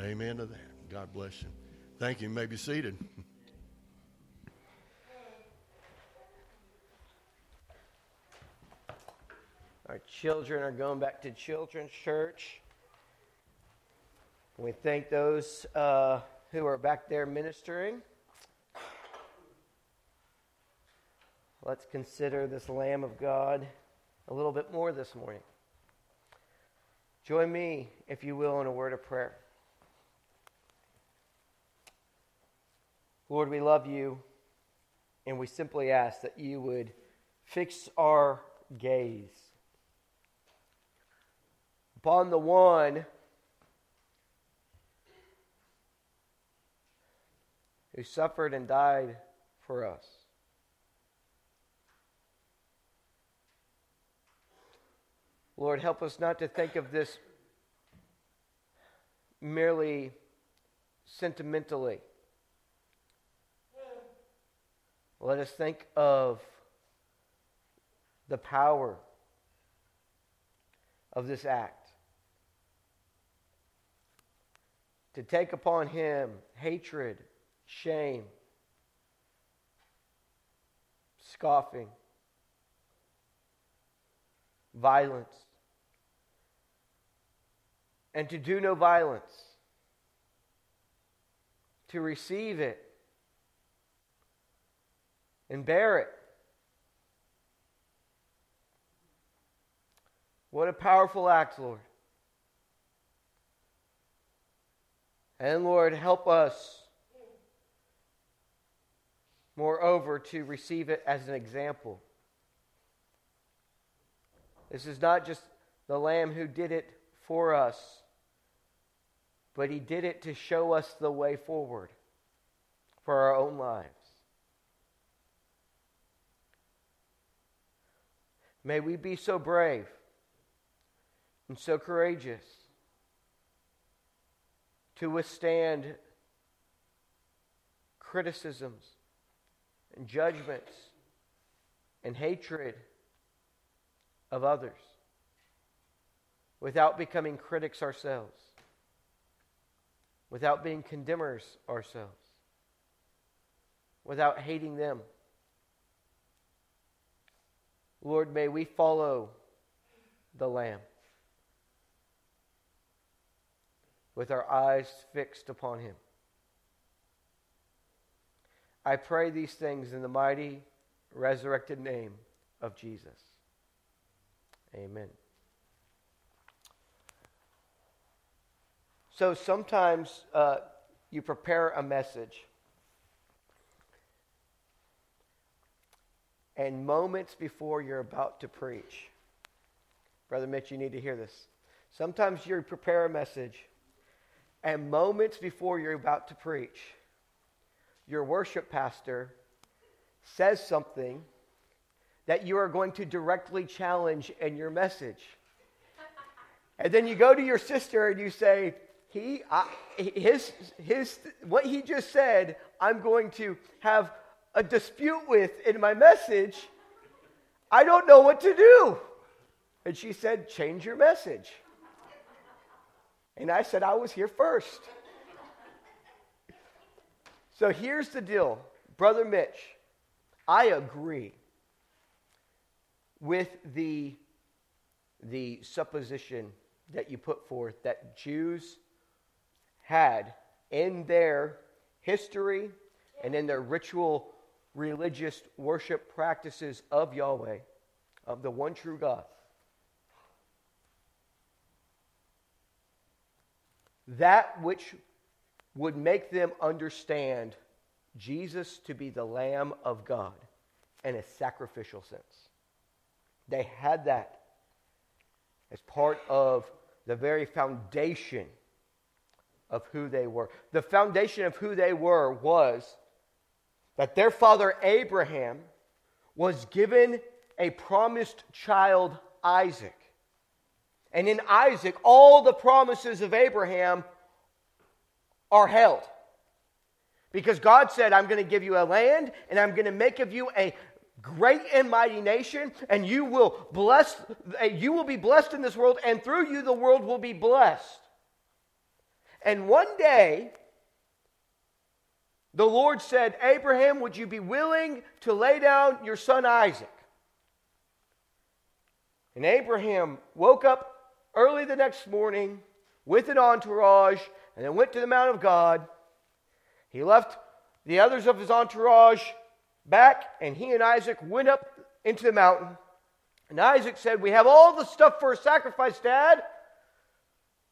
Amen to that. God bless you. Thank you. You may be seated. Our children are going back to children's church. We thank those uh, who are back there ministering. Let's consider this Lamb of God a little bit more this morning. Join me, if you will, in a word of prayer. Lord, we love you, and we simply ask that you would fix our gaze upon the one who suffered and died for us. Lord, help us not to think of this merely sentimentally. Let us think of the power of this act. to take upon him hatred, shame, scoffing, violence, and to do no violence, to receive it and bear it. What a powerful act, Lord. And Lord, help us, moreover, to receive it as an example. This is not just the Lamb who did it for us, but He did it to show us the way forward for our own lives. May we be so brave and so courageous to withstand criticisms and judgments and hatred of others without becoming critics ourselves, without being condemners ourselves, without hating them. Lord, may we follow the Lamb. with our eyes fixed upon Him. I pray these things in the mighty, resurrected name of Jesus. Amen. So sometimes uh, you prepare a message, and moments before you're about to preach, Brother Mitch, you need to hear this. Sometimes you prepare a message, and moments before you're about to preach, your worship pastor says something that you are going to directly challenge in your message. And then you go to your sister and you say, he, I, his, his, what he just said, I'm going to have a dispute with in my message. I don't know what to do. And she said, change your message. And I said I was here first. So here's the deal, Brother Mitch. I agree with the, the supposition that you put forth that Jews had in their history and in their ritual religious worship practices of Yahweh, of the one true God. that which would make them understand Jesus to be the Lamb of God in a sacrificial sense. They had that as part of the very foundation of who they were. The foundation of who they were was that their father Abraham was given a promised child, Isaac. And in Isaac, all the promises of Abraham are held. Because God said, I'm going to give you a land and I'm going to make of you a great and mighty nation and you will bless you will be blessed in this world and through you the world will be blessed. And one day, the Lord said, Abraham, would you be willing to lay down your son Isaac? And Abraham woke up early the next morning with an entourage and then went to the Mount of God. He left the others of his entourage back, and he and Isaac went up into the mountain. And Isaac said, We have all the stuff for a sacrifice, Dad,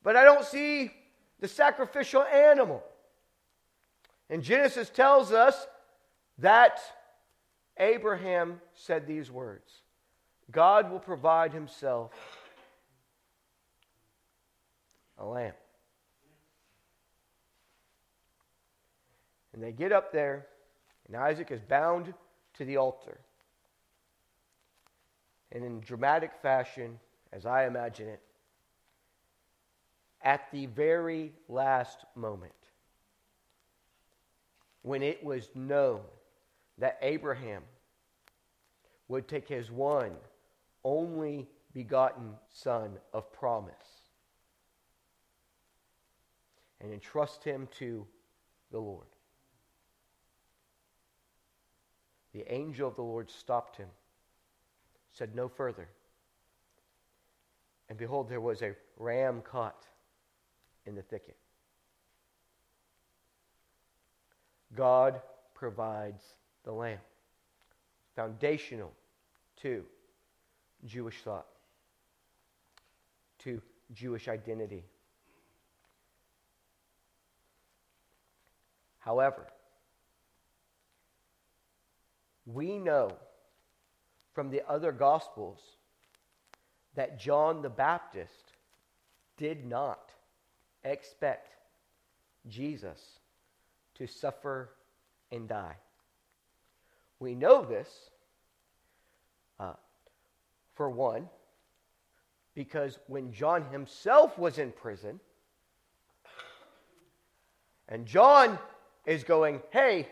but I don't see the sacrificial animal. And Genesis tells us that Abraham said these words God will provide himself a lamb. And they get up there, and Isaac is bound to the altar. And in dramatic fashion, as I imagine it, at the very last moment, when it was known that Abraham would take his one only begotten son of promise and entrust him to the Lord. The angel of the Lord stopped him, said no further. And behold, there was a ram caught in the thicket. God provides the lamb. Foundational to Jewish thought, to Jewish identity. However, we know from the other Gospels that John the Baptist did not expect Jesus to suffer and die. We know this, uh, for one, because when John himself was in prison, and John is going, Hey,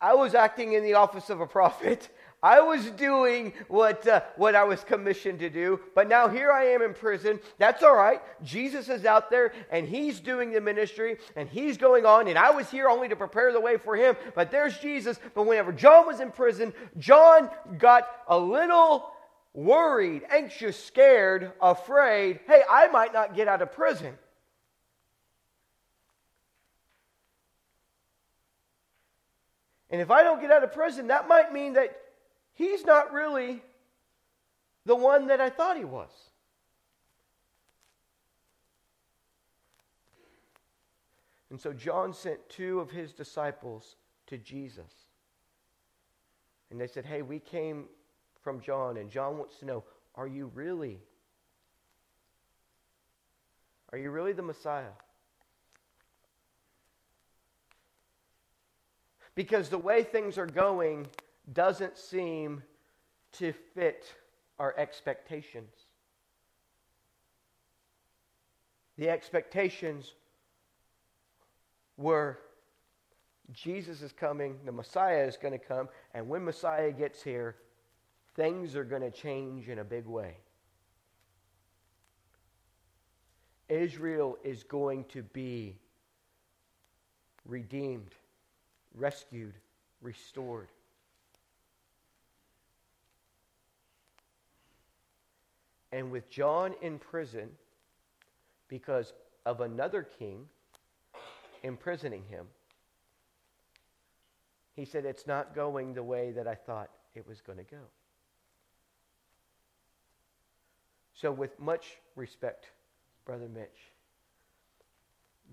I was acting in the office of a prophet. I was doing what, uh, what I was commissioned to do, but now here I am in prison. That's all right. Jesus is out there and he's doing the ministry and he's going on, and I was here only to prepare the way for him. But there's Jesus. But whenever John was in prison, John got a little worried, anxious, scared, afraid hey, I might not get out of prison. And if I don't get out of prison, that might mean that he's not really the one that I thought he was. And so John sent two of his disciples to Jesus. And they said, Hey, we came from John, and John wants to know, are you really? Are you really the Messiah? Because the way things are going doesn't seem to fit our expectations. The expectations were Jesus is coming, the Messiah is going to come, and when Messiah gets here, things are going to change in a big way. Israel is going to be redeemed rescued, restored. And with John in prison because of another king imprisoning him, he said, It's not going the way that I thought it was going to go. So, with much respect, Brother Mitch,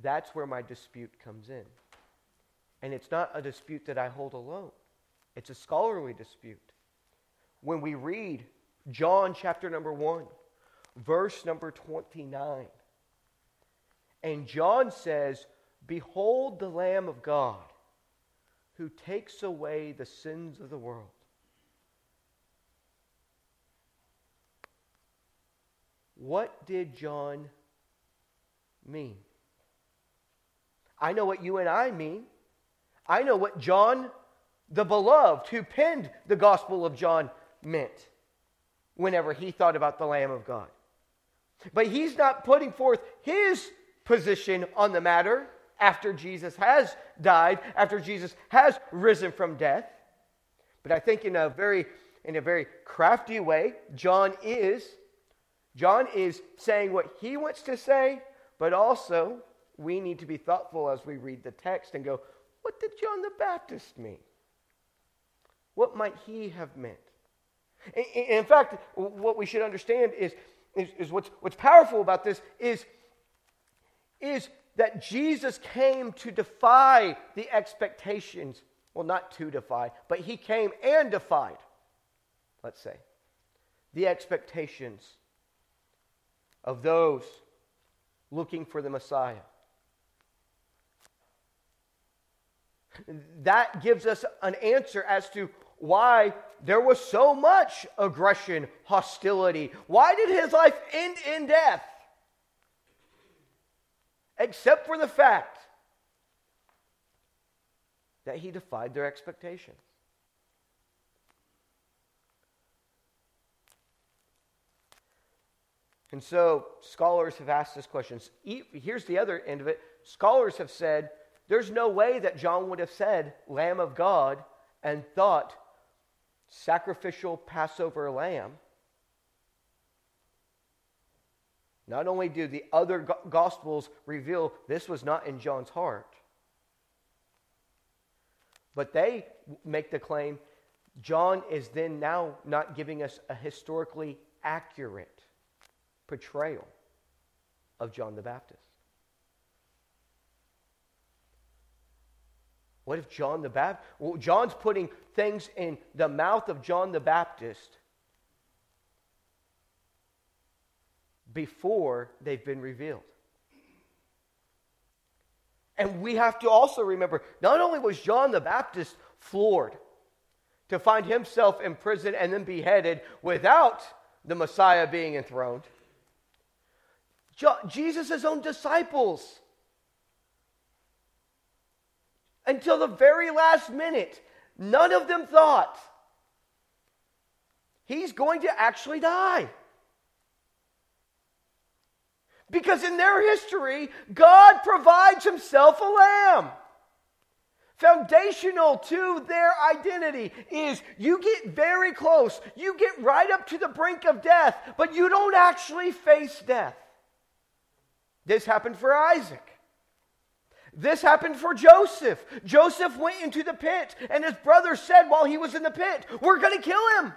that's where my dispute comes in. And it's not a dispute that I hold alone, it's a scholarly dispute. When we read John chapter number 1, verse number 29, and John says, Behold the Lamb of God who takes away the sins of the world. What did John mean? I know what you and I mean. I know what John, the beloved, who penned the Gospel of John, meant whenever he thought about the Lamb of God. But he's not putting forth his position on the matter after Jesus has died, after Jesus has risen from death. But I think in a very in a very crafty way, John is John is saying what he wants to say, but also we need to be thoughtful as we read the text and go, what did John the Baptist mean? What might he have meant? In fact, what we should understand is, is, is, what's, what's powerful about this is, is that Jesus came to defy the expectations. Well, not to defy, but he came and defied, let's say, the expectations of those looking for the Messiah. That gives us an answer as to why there was so much aggression, hostility. Why did his life end in death? Except for the fact that he defied their expectations. And so scholars have asked this question. Here's the other end of it. Scholars have said there's no way that John would have said Lamb of God and thought sacrificial Passover lamb. Not only do the other gospels reveal this was not in John's heart, but they make the claim John is then now not giving us a historically accurate portrayal of John the Baptist. What if John the Baptist? Well, John's putting things in the mouth of John the Baptist before they've been revealed. And we have to also remember not only was John the Baptist floored to find himself in prison and then beheaded without the Messiah being enthroned, Jesus' own disciples until the very last minute, none of them thought he's going to actually die. Because in their history, God provides himself a lamb. Foundational to their identity is you get very close, you get right up to the brink of death, but you don't actually face death. This happened for Isaac. This happened for Joseph. Joseph went into the pit, and his brother said while he was in the pit, We're going to kill him.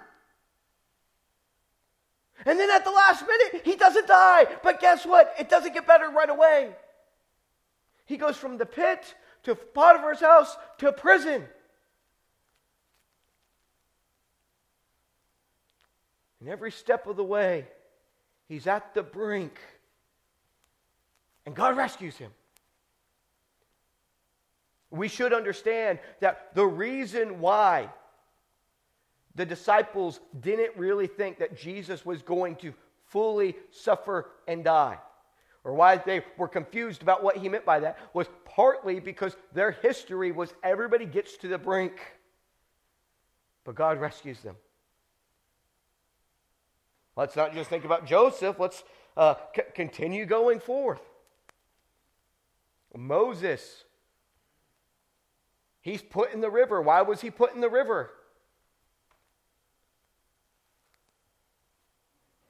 And then at the last minute, he doesn't die. But guess what? It doesn't get better right away. He goes from the pit to Potiphar's house to prison. And every step of the way, he's at the brink. And God rescues him. We should understand that the reason why the disciples didn't really think that Jesus was going to fully suffer and die, or why they were confused about what he meant by that, was partly because their history was everybody gets to the brink, but God rescues them. Let's not just think about Joseph, let's uh, c- continue going forth. Moses He's put in the river. Why was he put in the river?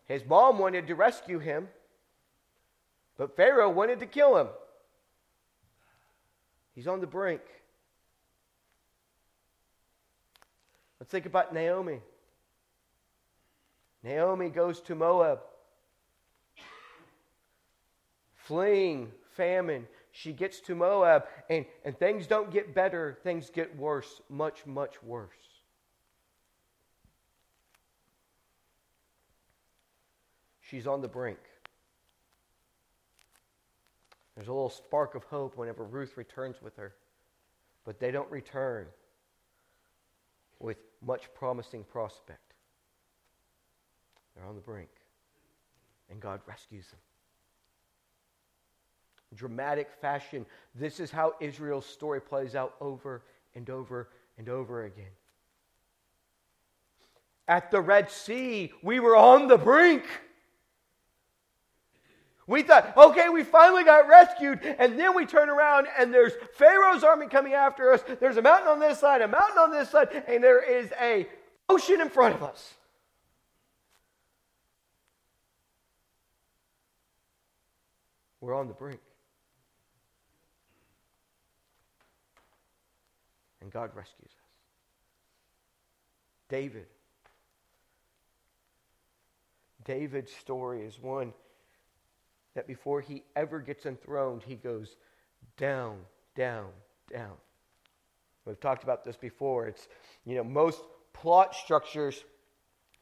His mom wanted to rescue him, but Pharaoh wanted to kill him. He's on the brink. Let's think about Naomi. Naomi goes to Moab, fleeing famine she gets to Moab, and, and things don't get better, things get worse, much, much worse. She's on the brink. There's a little spark of hope whenever Ruth returns with her, but they don't return with much promising prospect. They're on the brink, and God rescues them dramatic fashion. This is how Israel's story plays out over and over and over again. At the Red Sea, we were on the brink. We thought, okay, we finally got rescued, and then we turn around and there's Pharaoh's army coming after us. There's a mountain on this side, a mountain on this side, and there is a ocean in front of us. We're on the brink. And God rescues us. David. David's story is one that before he ever gets enthroned, he goes down, down, down. We've talked about this before. It's, you know, most plot structures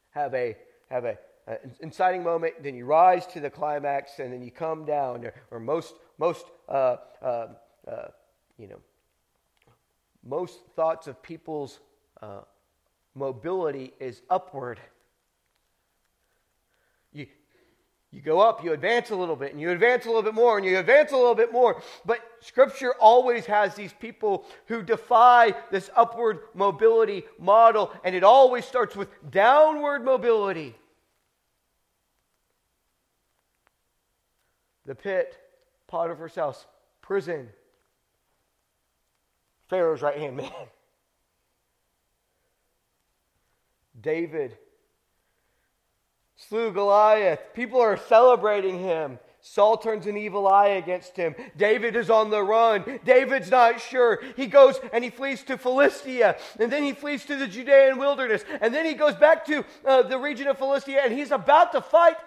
have a, have a, an inciting moment, then you rise to the climax, and then you come down. Or, or most, most uh, uh, uh, you know, most thoughts of people's uh, mobility is upward. You, you go up, you advance a little bit, and you advance a little bit more, and you advance a little bit more. But Scripture always has these people who defy this upward mobility model, and it always starts with downward mobility. The pit, Potiphar's house, prison, Pharaoh's right hand man. David slew Goliath. People are celebrating him. Saul turns an evil eye against him. David is on the run. David's not sure. He goes and he flees to Philistia, and then he flees to the Judean wilderness, and then he goes back to uh, the region of Philistia, and he's about to fight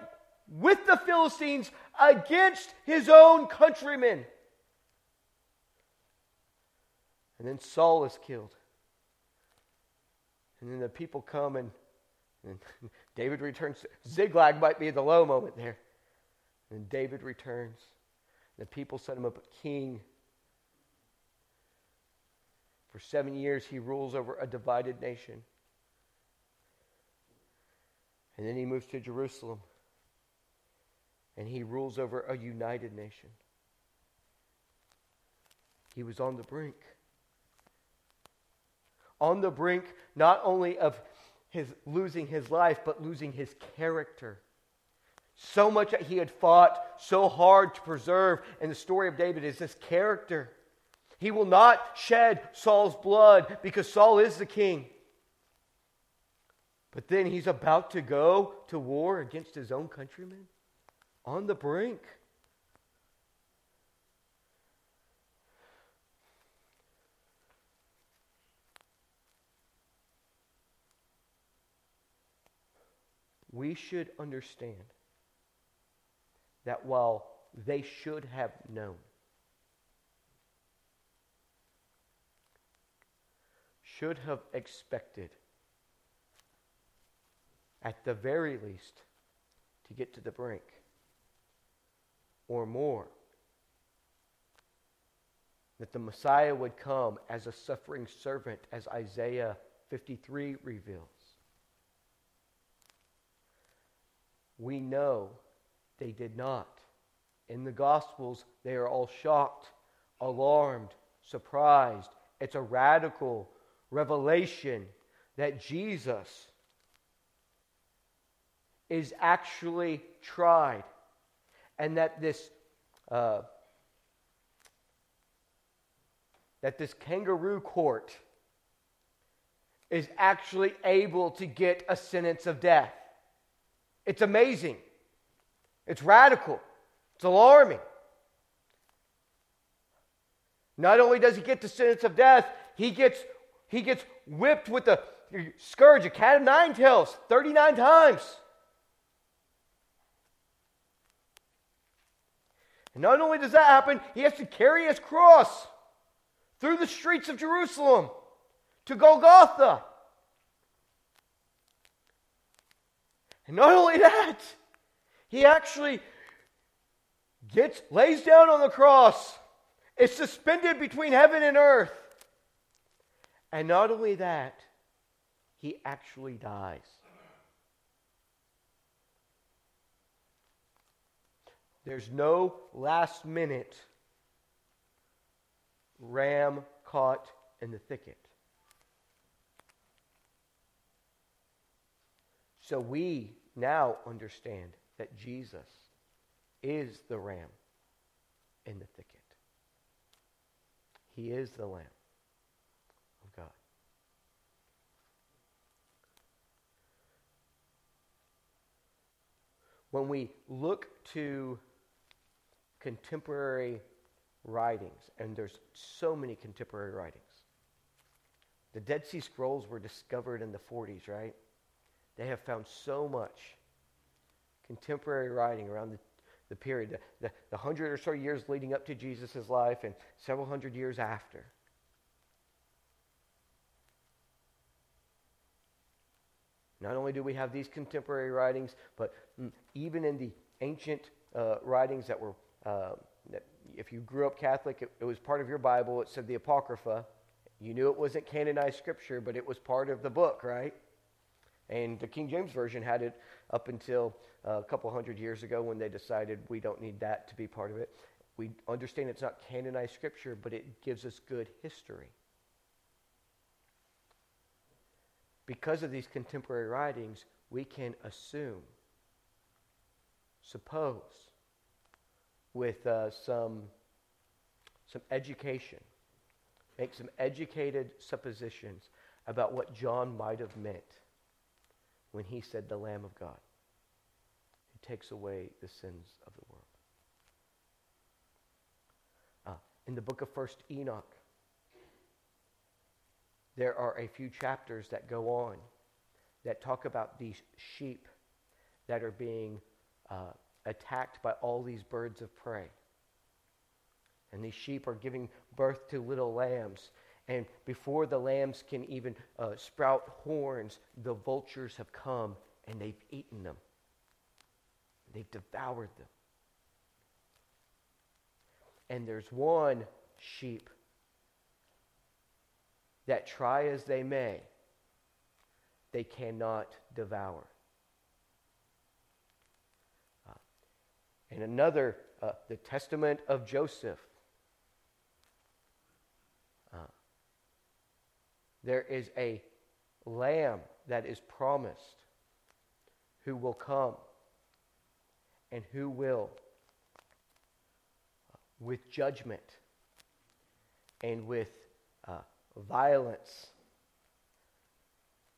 with the Philistines against his own countrymen. And then Saul is killed. And then the people come and, and David returns. Ziklag might be the low moment there. And David returns. The people set him up a king. For seven years, he rules over a divided nation. And then he moves to Jerusalem. And he rules over a united nation. He was on the brink on the brink not only of his losing his life, but losing his character. So much that he had fought so hard to preserve in the story of David is this character. He will not shed Saul's blood because Saul is the king. But then he's about to go to war against his own countrymen on the brink. We should understand that while they should have known, should have expected, at the very least, to get to the brink or more. That the Messiah would come as a suffering servant, as Isaiah 53 reveals. We know they did not. In the Gospels, they are all shocked, alarmed, surprised. It's a radical revelation that Jesus is actually tried and that this uh, that this kangaroo court is actually able to get a sentence of death it's amazing. It's radical. It's alarming. Not only does he get the sentence of death, he gets, he gets whipped with a scourge, a cat of nine tails, 39 times. And not only does that happen, he has to carry his cross through the streets of Jerusalem to Golgotha. And not only that, he actually gets lays down on the cross. It's suspended between heaven and earth. And not only that, he actually dies. There's no last minute ram caught in the thicket. So we now understand that Jesus is the ram in the thicket. He is the Lamb of God. When we look to contemporary writings, and there's so many contemporary writings, the Dead Sea Scrolls were discovered in the 40s, right? They have found so much contemporary writing around the, the period, the, the, the hundred or so years leading up to Jesus' life and several hundred years after. Not only do we have these contemporary writings, but even in the ancient uh, writings that were, uh, that if you grew up Catholic, it, it was part of your Bible. It said the Apocrypha. You knew it wasn't canonized scripture, but it was part of the book, right? And the King James Version had it up until uh, a couple hundred years ago when they decided we don't need that to be part of it. We understand it's not canonized scripture, but it gives us good history. Because of these contemporary writings, we can assume, suppose, with uh, some, some education, make some educated suppositions about what John might have meant when he said, The Lamb of God, who takes away the sins of the world. Uh, in the book of First Enoch, there are a few chapters that go on that talk about these sheep that are being uh, attacked by all these birds of prey. And these sheep are giving birth to little lambs. And before the lambs can even uh, sprout horns, the vultures have come and they've eaten them. They've devoured them. And there's one sheep that try as they may, they cannot devour. Uh, and another, uh, the testament of Joseph. There is a lamb that is promised who will come and who will, uh, with judgment and with uh, violence,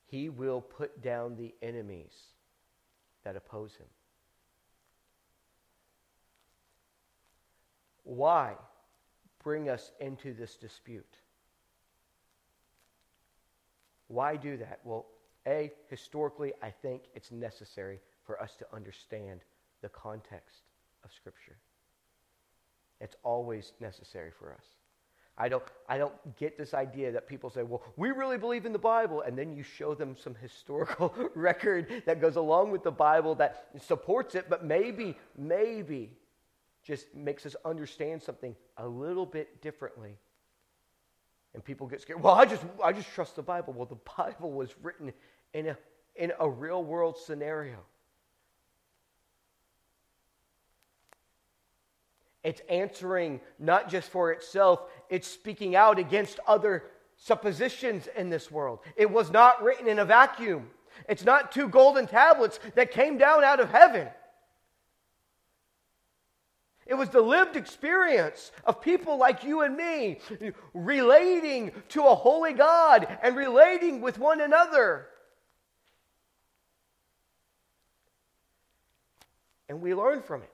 he will put down the enemies that oppose him. Why bring us into this dispute? Why do that? Well, A, historically, I think it's necessary for us to understand the context of Scripture. It's always necessary for us. I don't, I don't get this idea that people say, well, we really believe in the Bible, and then you show them some historical record that goes along with the Bible that supports it, but maybe, maybe just makes us understand something a little bit differently. And people get scared. Well, I just, I just trust the Bible. Well, the Bible was written in a, in a real world scenario. It's answering not just for itself, it's speaking out against other suppositions in this world. It was not written in a vacuum. It's not two golden tablets that came down out of heaven. It was the lived experience of people like you and me relating to a holy God and relating with one another. And we learn from it.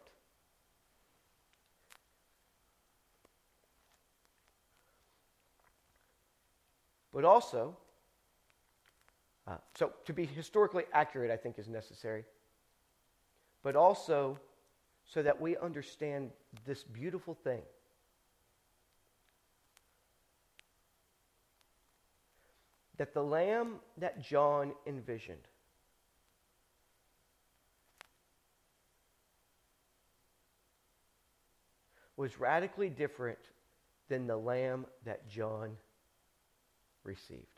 but also, uh, so to be historically accurate, I think is necessary, but also so that we understand this beautiful thing. That the lamb that John envisioned was radically different than the lamb that John received.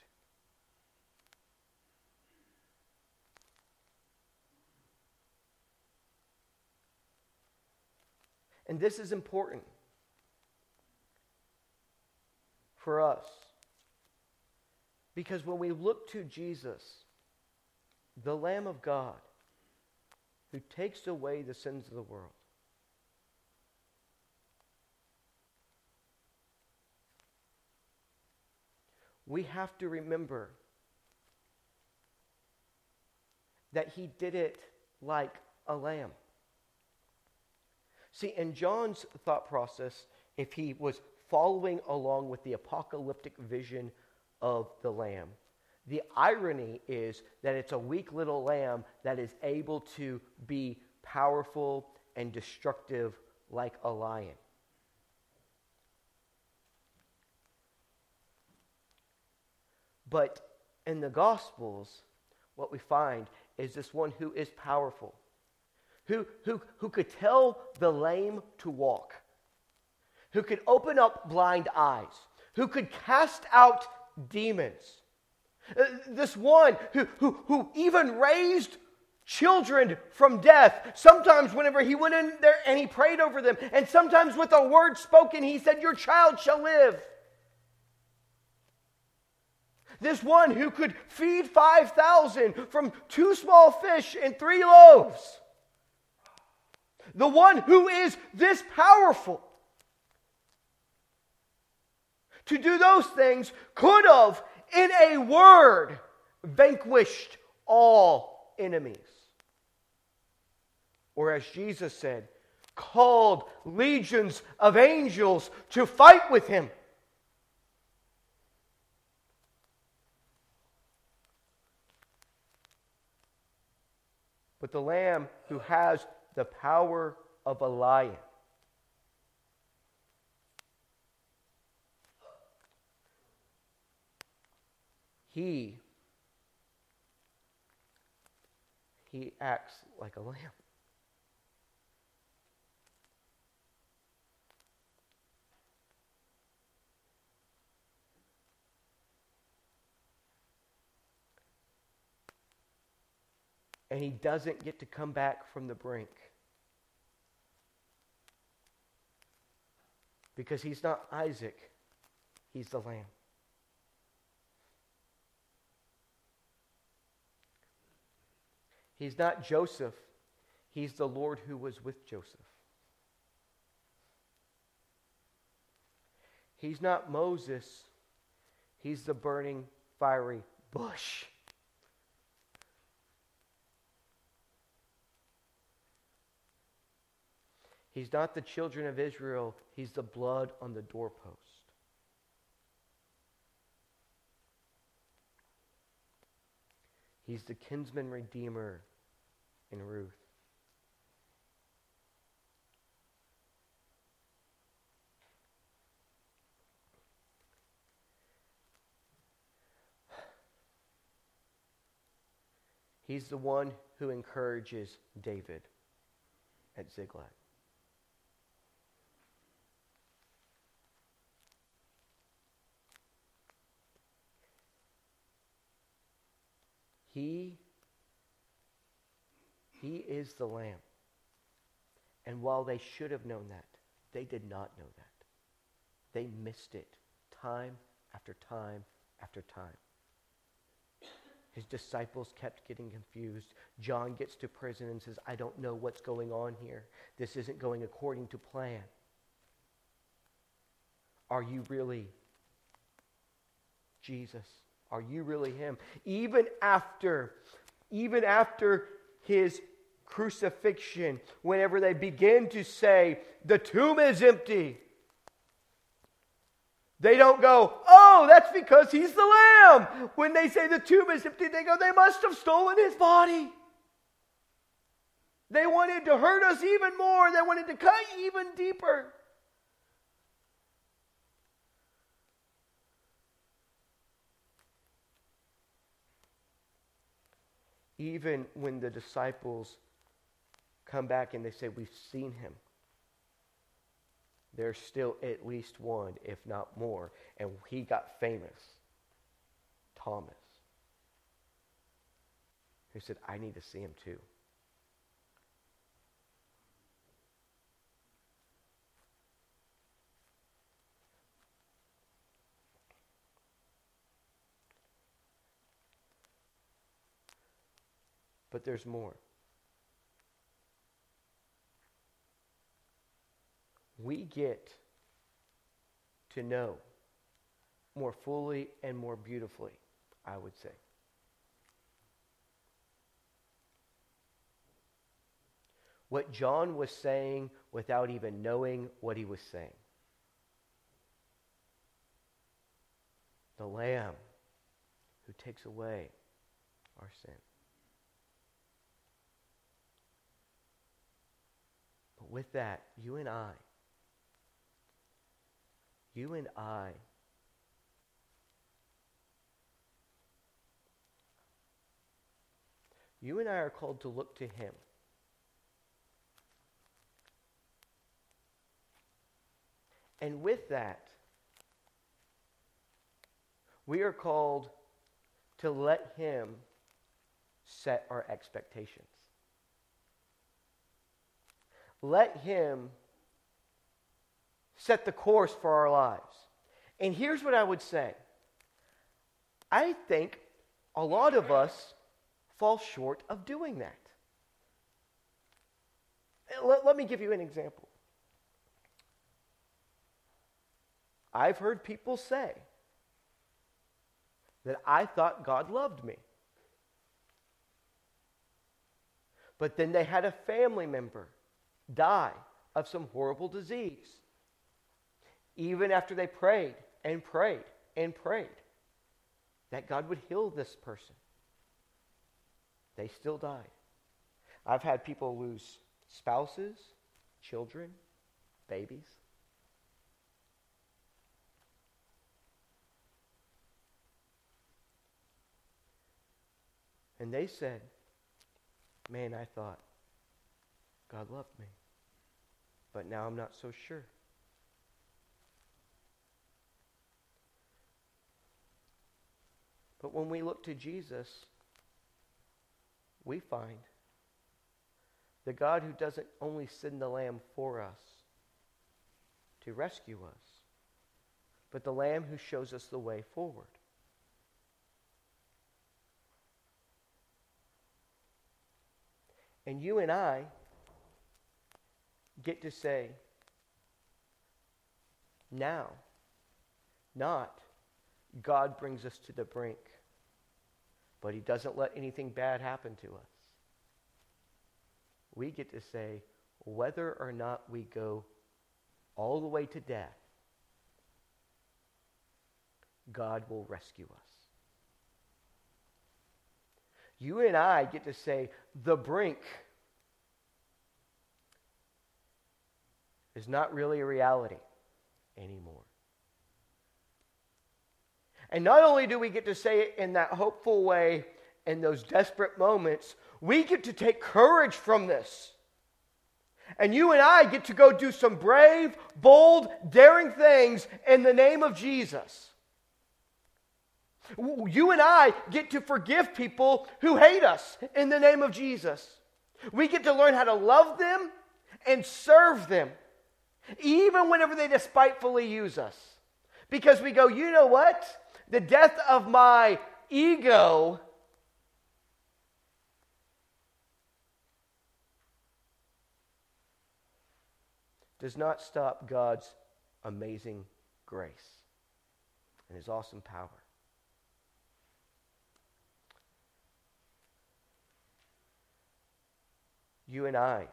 And this is important for us. Because when we look to Jesus, the Lamb of God, who takes away the sins of the world, we have to remember that he did it like a lamb. See, in John's thought process, if he was following along with the apocalyptic vision of the lamb, the irony is that it's a weak little lamb that is able to be powerful and destructive like a lion. But in the Gospels, what we find is this one who is powerful, who, who, who could tell the lame to walk, who could open up blind eyes, who could cast out demons. Uh, this one who, who, who even raised children from death. Sometimes, whenever he went in there and he prayed over them, and sometimes with a word spoken, he said, Your child shall live. This one who could feed 5,000 from two small fish and three loaves. The one who is this powerful. To do those things could have, in a word, vanquished all enemies. Or as Jesus said, called legions of angels to fight with him. but the Lamb who has the power of a lion. He he acts like a lamb. and he doesn't get to come back from the brink. Because he's not Isaac, he's the lamb. He's not Joseph, he's the Lord who was with Joseph. He's not Moses, he's the burning, fiery bush. He's not the children of Israel, he's the blood on the doorpost. He's the kinsman redeemer in Ruth. He's the one who encourages David at Ziklag. He, he is the Lamb. And while they should have known that, they did not know that. They missed it time after time after time. His disciples kept getting confused. John gets to prison and says, I don't know what's going on here. This isn't going according to plan. Are you really Jesus? Are you really him? Even after, even after his crucifixion, whenever they begin to say, the tomb is empty, they don't go, oh, that's because he's the lamb. When they say the tomb is empty, they go, they must have stolen his body. They wanted to hurt us even more. They wanted to cut even deeper. Even when the disciples come back and they say, We've seen him, there's still at least one, if not more. And he got famous Thomas, who said, I need to see him too. But there's more. We get to know more fully and more beautifully, I would say. What John was saying without even knowing what he was saying. The Lamb who takes away our sin. With that, you and I, you and I, you and I are called to look to Him. And with that, we are called to let Him set our expectations. Let Him set the course for our lives. And here's what I would say I think a lot of us fall short of doing that. Let, let me give you an example. I've heard people say that I thought God loved me. But then they had a family member die of some horrible disease. Even after they prayed and prayed and prayed that God would heal this person, they still died. I've had people lose spouses, children, babies. And they said, Man, I thought God loved me. But now I'm not so sure. But when we look to Jesus, we find the God who doesn't only send the Lamb for us to rescue us, but the Lamb who shows us the way forward. And you and I get to say, now, not God brings us to the brink, but He doesn't let anything bad happen to us. We get to say, whether or not we go all the way to death, God will rescue us. You and I get to say, the brink is not really a reality anymore. And not only do we get to say it in that hopeful way in those desperate moments, we get to take courage from this. And you and I get to go do some brave, bold, daring things in the name of Jesus. You and I get to forgive people who hate us in the name of Jesus. We get to learn how to love them and serve them, even whenever they despitefully use us. Because we go, you know what? The death of my ego does not stop God's amazing grace and his awesome power. you and I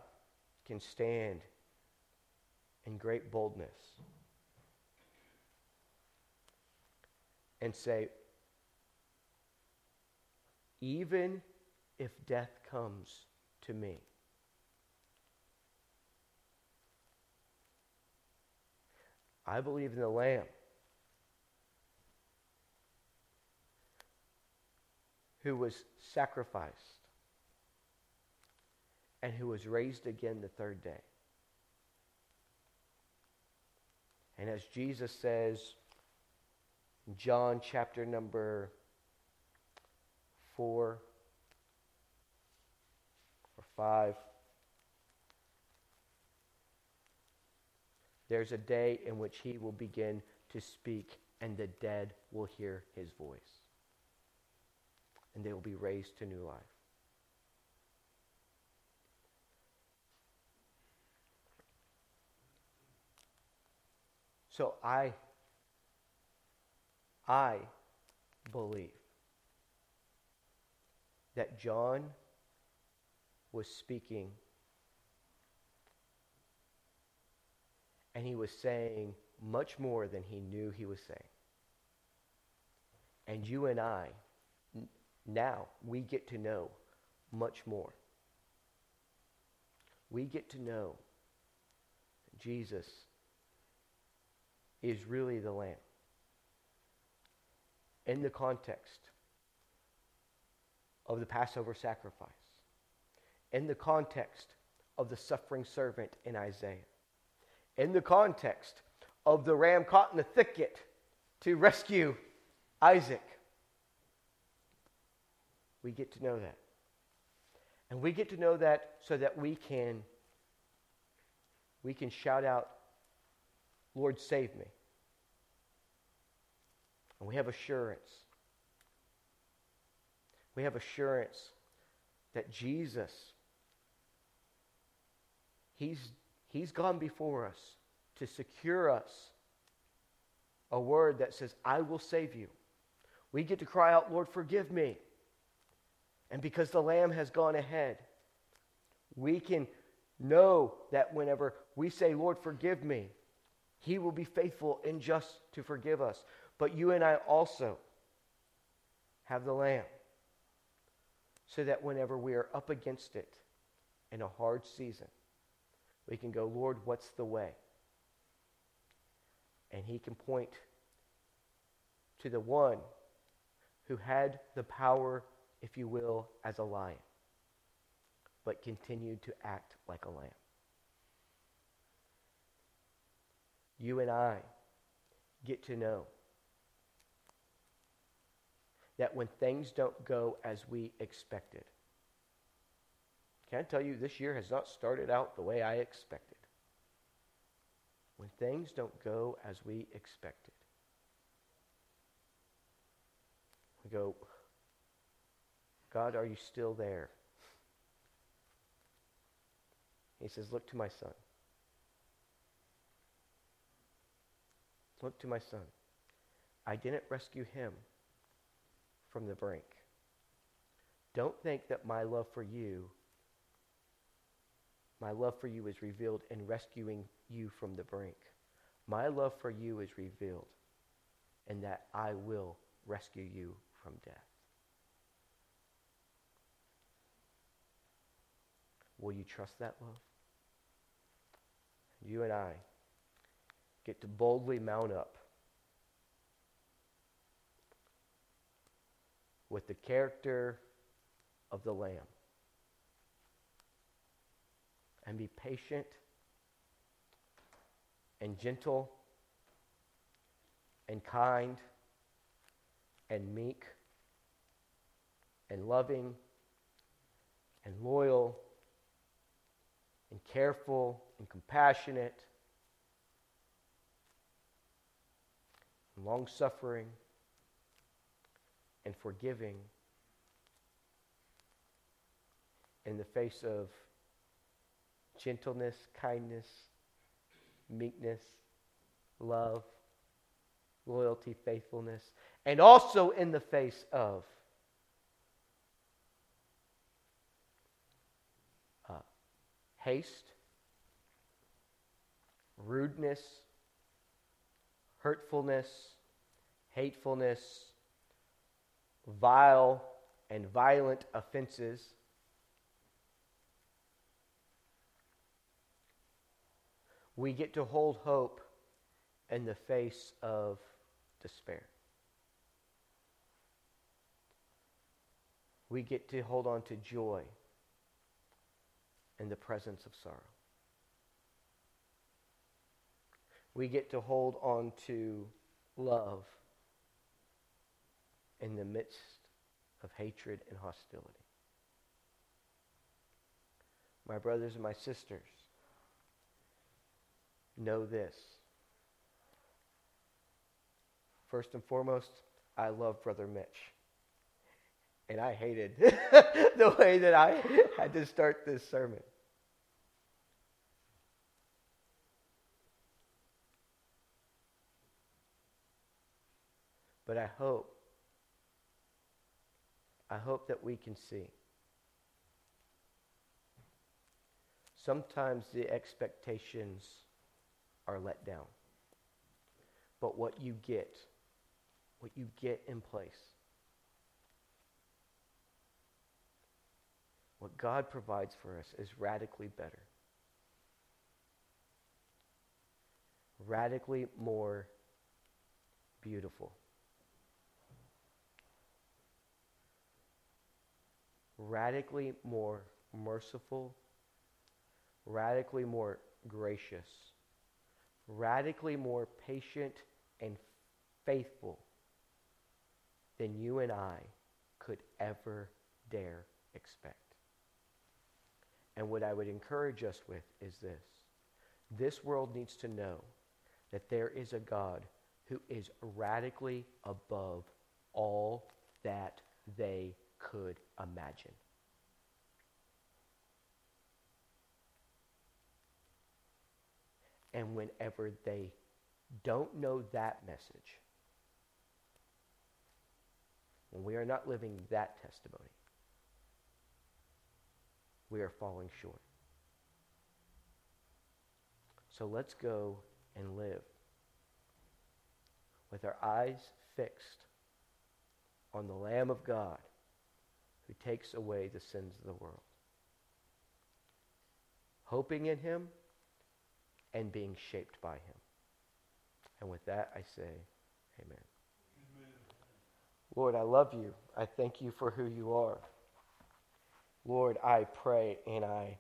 can stand in great boldness and say, even if death comes to me, I believe in the Lamb who was sacrificed and who was raised again the third day. And as Jesus says in John chapter number 4 or 5, there's a day in which he will begin to speak, and the dead will hear his voice. And they will be raised to new life. So I I believe that John was speaking and he was saying much more than he knew he was saying. And you and I, now, we get to know much more. We get to know Jesus is really the Lamb. In the context of the Passover sacrifice, in the context of the suffering servant in Isaiah, in the context of the ram caught in the thicket to rescue Isaac. We get to know that. And we get to know that so that we can we can shout out, Lord, save me. And we have assurance. We have assurance that Jesus, He's, he's gone before us to secure us a word that says, I will save you. We get to cry out, Lord, forgive me. And because the Lamb has gone ahead, we can know that whenever we say, Lord, forgive me, He will be faithful and just to forgive us. But you and I also have the Lamb so that whenever we are up against it in a hard season, we can go, Lord, what's the way? And He can point to the one who had the power, if you will, as a lion, but continued to act like a lamb. You and I get to know that when things don't go as we expected, can I tell you, this year has not started out the way I expected. When things don't go as we expected, we go, God, are you still there? He says, Look to my son. Look to my son. I didn't rescue him from the brink. Don't think that my love for you, my love for you is revealed in rescuing you from the brink. My love for you is revealed in that I will rescue you from death. Will you trust that love? You and I get to boldly mount up with the character of the Lamb. And be patient and gentle and kind and meek and loving and loyal and careful and compassionate and long suffing and forgiving in the face of gentleness, kindness, meekness, love, loyalty, faithfulness, and also in the face of uh, haste, rudeness, hurtfulness, hatefulness, vile and violent offenses. We get to hold hope in the face of despair. We get to hold on to joy in the presence of sorrow. We get to hold on to love in the midst of hatred and hostility. My brothers and my sisters, know this. First and foremost, I love Brother Mitch. And I hated the way that I had to start this sermon. But I hope, I hope that we can see. Sometimes the expectations are let down. But what you get, what you get in place, what God provides for us is radically better. Radically more beautiful. Radically more merciful. Radically more gracious. Radically more patient and faithful than you and I could ever dare expect. And what I would encourage us with is this this world needs to know that there is a God who is radically above all that they could imagine. And whenever they don't know that message, when we are not living that testimony, we are falling short. So let's go and live with our eyes fixed on the Lamb of God who takes away the sins of the world. Hoping in him and being shaped by him. And with that, I say, Amen. Amen. Lord, I love you. I thank you for who you are. Lord, I pray and I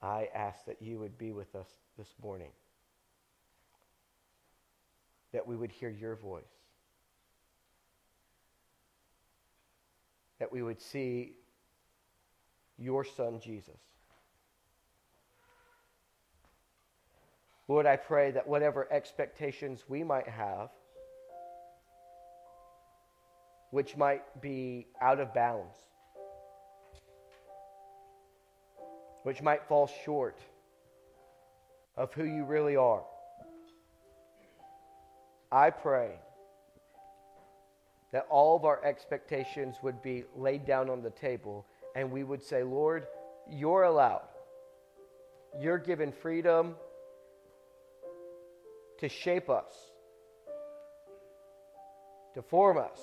I ask that you would be with us this morning. That we would hear your voice. That we would see your son Jesus. Lord, I pray that whatever expectations we might have, which might be out of bounds, which might fall short of who you really are. I pray that all of our expectations would be laid down on the table and we would say, Lord, you're allowed. You're given freedom to shape us, to form us.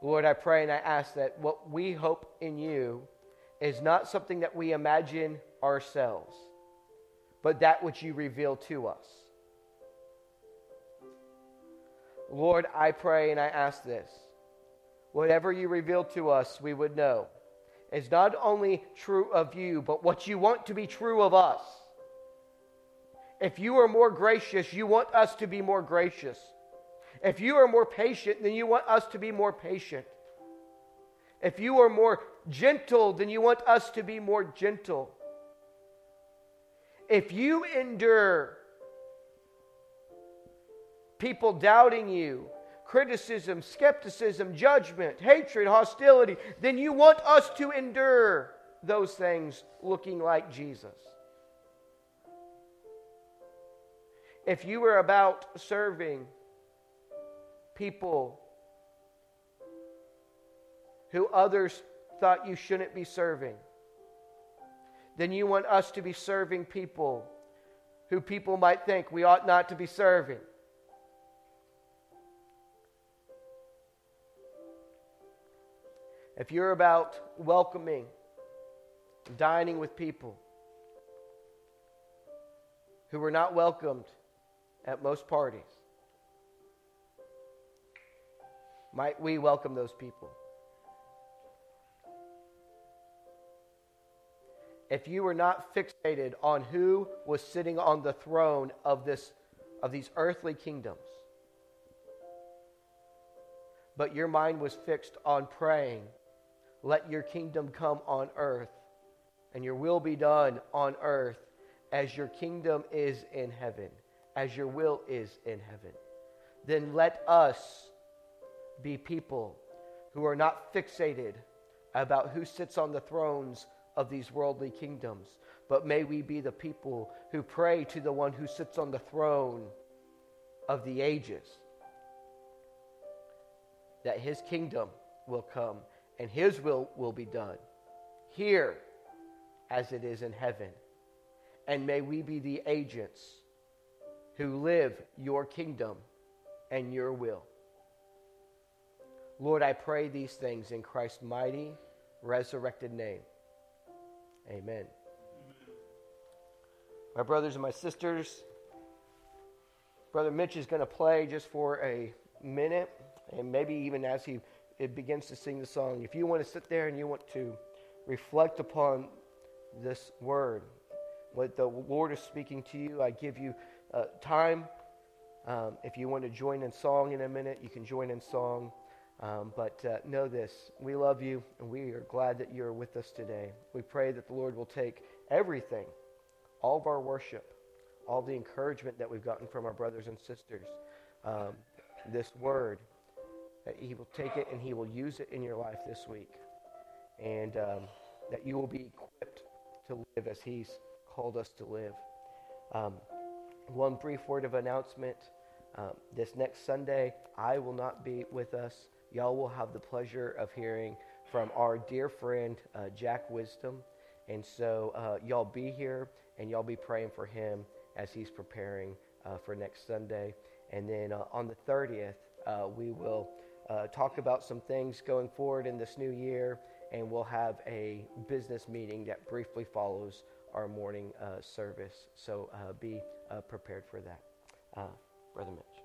Lord, I pray and I ask that what we hope in you is not something that we imagine ourselves, but that which you reveal to us. Lord, I pray and I ask this. Whatever you reveal to us, we would know is not only true of you, but what you want to be true of us. If you are more gracious, you want us to be more gracious. If you are more patient, then you want us to be more patient. If you are more gentle, then you want us to be more gentle. If you endure people doubting you, criticism, skepticism, judgment, hatred, hostility, then you want us to endure those things looking like Jesus. If you were about serving, people who others thought you shouldn't be serving, then you want us to be serving people who people might think we ought not to be serving. If you're about welcoming, dining with people who were not welcomed at most parties, Might we welcome those people? If you were not fixated on who was sitting on the throne of, this, of these earthly kingdoms, but your mind was fixed on praying, let your kingdom come on earth, and your will be done on earth as your kingdom is in heaven, as your will is in heaven, then let us be people who are not fixated about who sits on the thrones of these worldly kingdoms, but may we be the people who pray to the one who sits on the throne of the ages. That his kingdom will come and his will will be done here as it is in heaven. And may we be the agents who live your kingdom and your will. Lord, I pray these things in Christ's mighty, resurrected name. Amen. My brothers and my sisters, Brother Mitch is going to play just for a minute, and maybe even as he it begins to sing the song, if you want to sit there and you want to reflect upon this word, what the Lord is speaking to you, I give you uh, time. Um, if you want to join in song in a minute, you can join in song. Um, but uh, know this we love you, and we are glad that you're with us today. We pray that the Lord will take everything, all of our worship, all the encouragement that we've gotten from our brothers and sisters, um, this word, that He will take it and He will use it in your life this week. And um, that you will be equipped to live as He's called us to live. Um, one brief word of announcement. Um, this next Sunday, I will not be with us. Y'all will have the pleasure of hearing from our dear friend, uh, Jack Wisdom. And so, uh, y'all be here and y'all be praying for him as he's preparing uh, for next Sunday. And then uh, on the 30th, uh, we will uh, talk about some things going forward in this new year, and we'll have a business meeting that briefly follows our morning uh, service. So uh, be uh, prepared for that. Uh, Brother Mitch.